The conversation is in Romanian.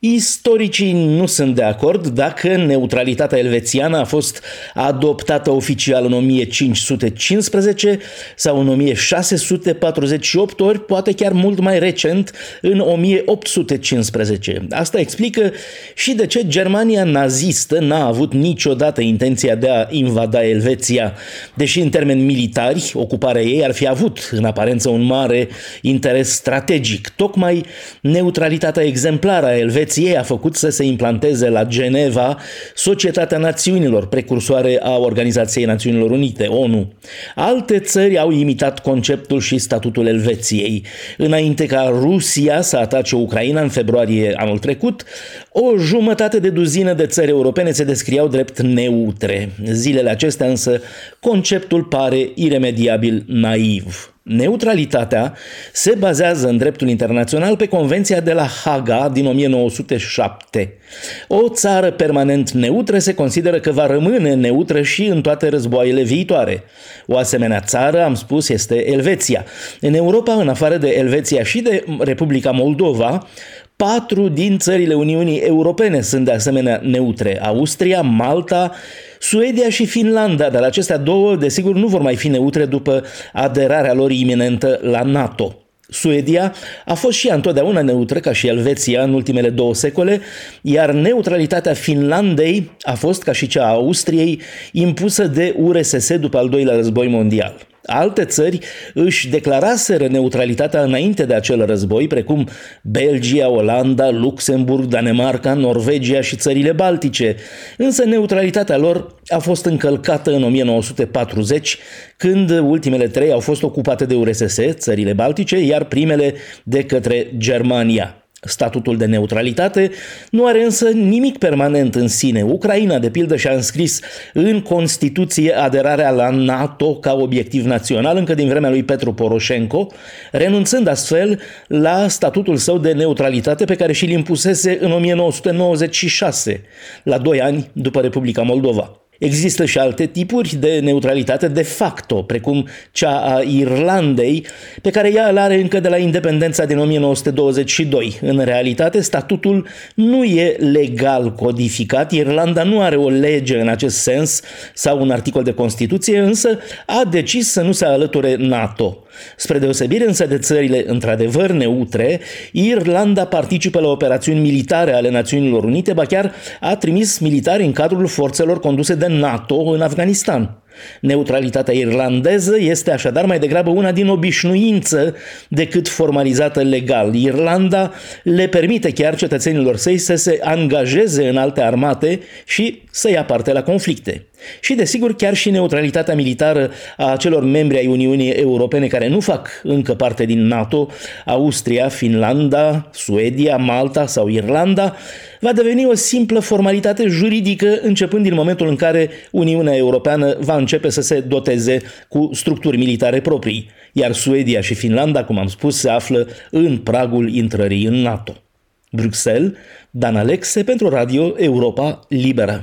Istoricii nu sunt de acord dacă neutralitatea elvețiană a fost adoptată oficial în 1515 sau în 1648 ori, poate chiar mult mai recent, în 1815. Asta explică și de ce Germania nazistă n-a avut niciodată intenția de a invada Elveția, deși în termeni militari ocuparea ei ar fi avut în aparență un mare interes strategic. Tocmai neutralitatea exemplară a Elveției Elveției a făcut să se implanteze la Geneva Societatea Națiunilor, precursoare a Organizației Națiunilor Unite, ONU. Alte țări au imitat conceptul și statutul Elveției. Înainte ca Rusia să atace Ucraina în februarie anul trecut, o jumătate de duzină de țări europene se descriau drept neutre. Zilele acestea însă conceptul pare iremediabil naiv. Neutralitatea se bazează în dreptul internațional pe Convenția de la Haga din 1907. O țară permanent neutră se consideră că va rămâne neutră și în toate războaiele viitoare. O asemenea țară, am spus, este Elveția. În Europa, în afară de Elveția și de Republica Moldova, Patru din țările Uniunii Europene sunt de asemenea neutre. Austria, Malta, Suedia și Finlanda, dar acestea două, desigur, nu vor mai fi neutre după aderarea lor iminentă la NATO. Suedia a fost și ea întotdeauna neutră, ca și Elveția, în ultimele două secole, iar neutralitatea Finlandei a fost, ca și cea a Austriei, impusă de URSS după al doilea război mondial. Alte țări își declaraseră neutralitatea înainte de acel război, precum Belgia, Olanda, Luxemburg, Danemarca, Norvegia și țările Baltice, însă neutralitatea lor a fost încălcată în 1940, când ultimele trei au fost ocupate de URSS, țările Baltice, iar primele de către Germania. Statutul de neutralitate nu are însă nimic permanent în sine. Ucraina, de pildă, și-a înscris în Constituție aderarea la NATO ca obiectiv național încă din vremea lui Petru Poroșenko, renunțând astfel la statutul său de neutralitate pe care și-l impusese în 1996, la doi ani după Republica Moldova. Există și alte tipuri de neutralitate de facto, precum cea a Irlandei, pe care ea îl are încă de la independența din 1922. În realitate, statutul nu e legal codificat, Irlanda nu are o lege în acest sens sau un articol de Constituție, însă a decis să nu se alăture NATO. Spre deosebire însă de țările într-adevăr neutre, Irlanda participă la operațiuni militare ale Națiunilor Unite, ba chiar a trimis militari în cadrul forțelor conduse de NATO în Afganistan. Neutralitatea irlandeză este așadar mai degrabă una din obișnuință decât formalizată legal. Irlanda le permite chiar cetățenilor săi să se angajeze în alte armate și să ia parte la conflicte. Și desigur chiar și neutralitatea militară a celor membri ai Uniunii Europene care nu fac încă parte din NATO, Austria, Finlanda, Suedia, Malta sau Irlanda, va deveni o simplă formalitate juridică începând din momentul în care Uniunea Europeană va începe să se doteze cu structuri militare proprii, iar Suedia și Finlanda, cum am spus, se află în pragul intrării în NATO. Bruxelles, Dan Alexe pentru Radio Europa Liberă.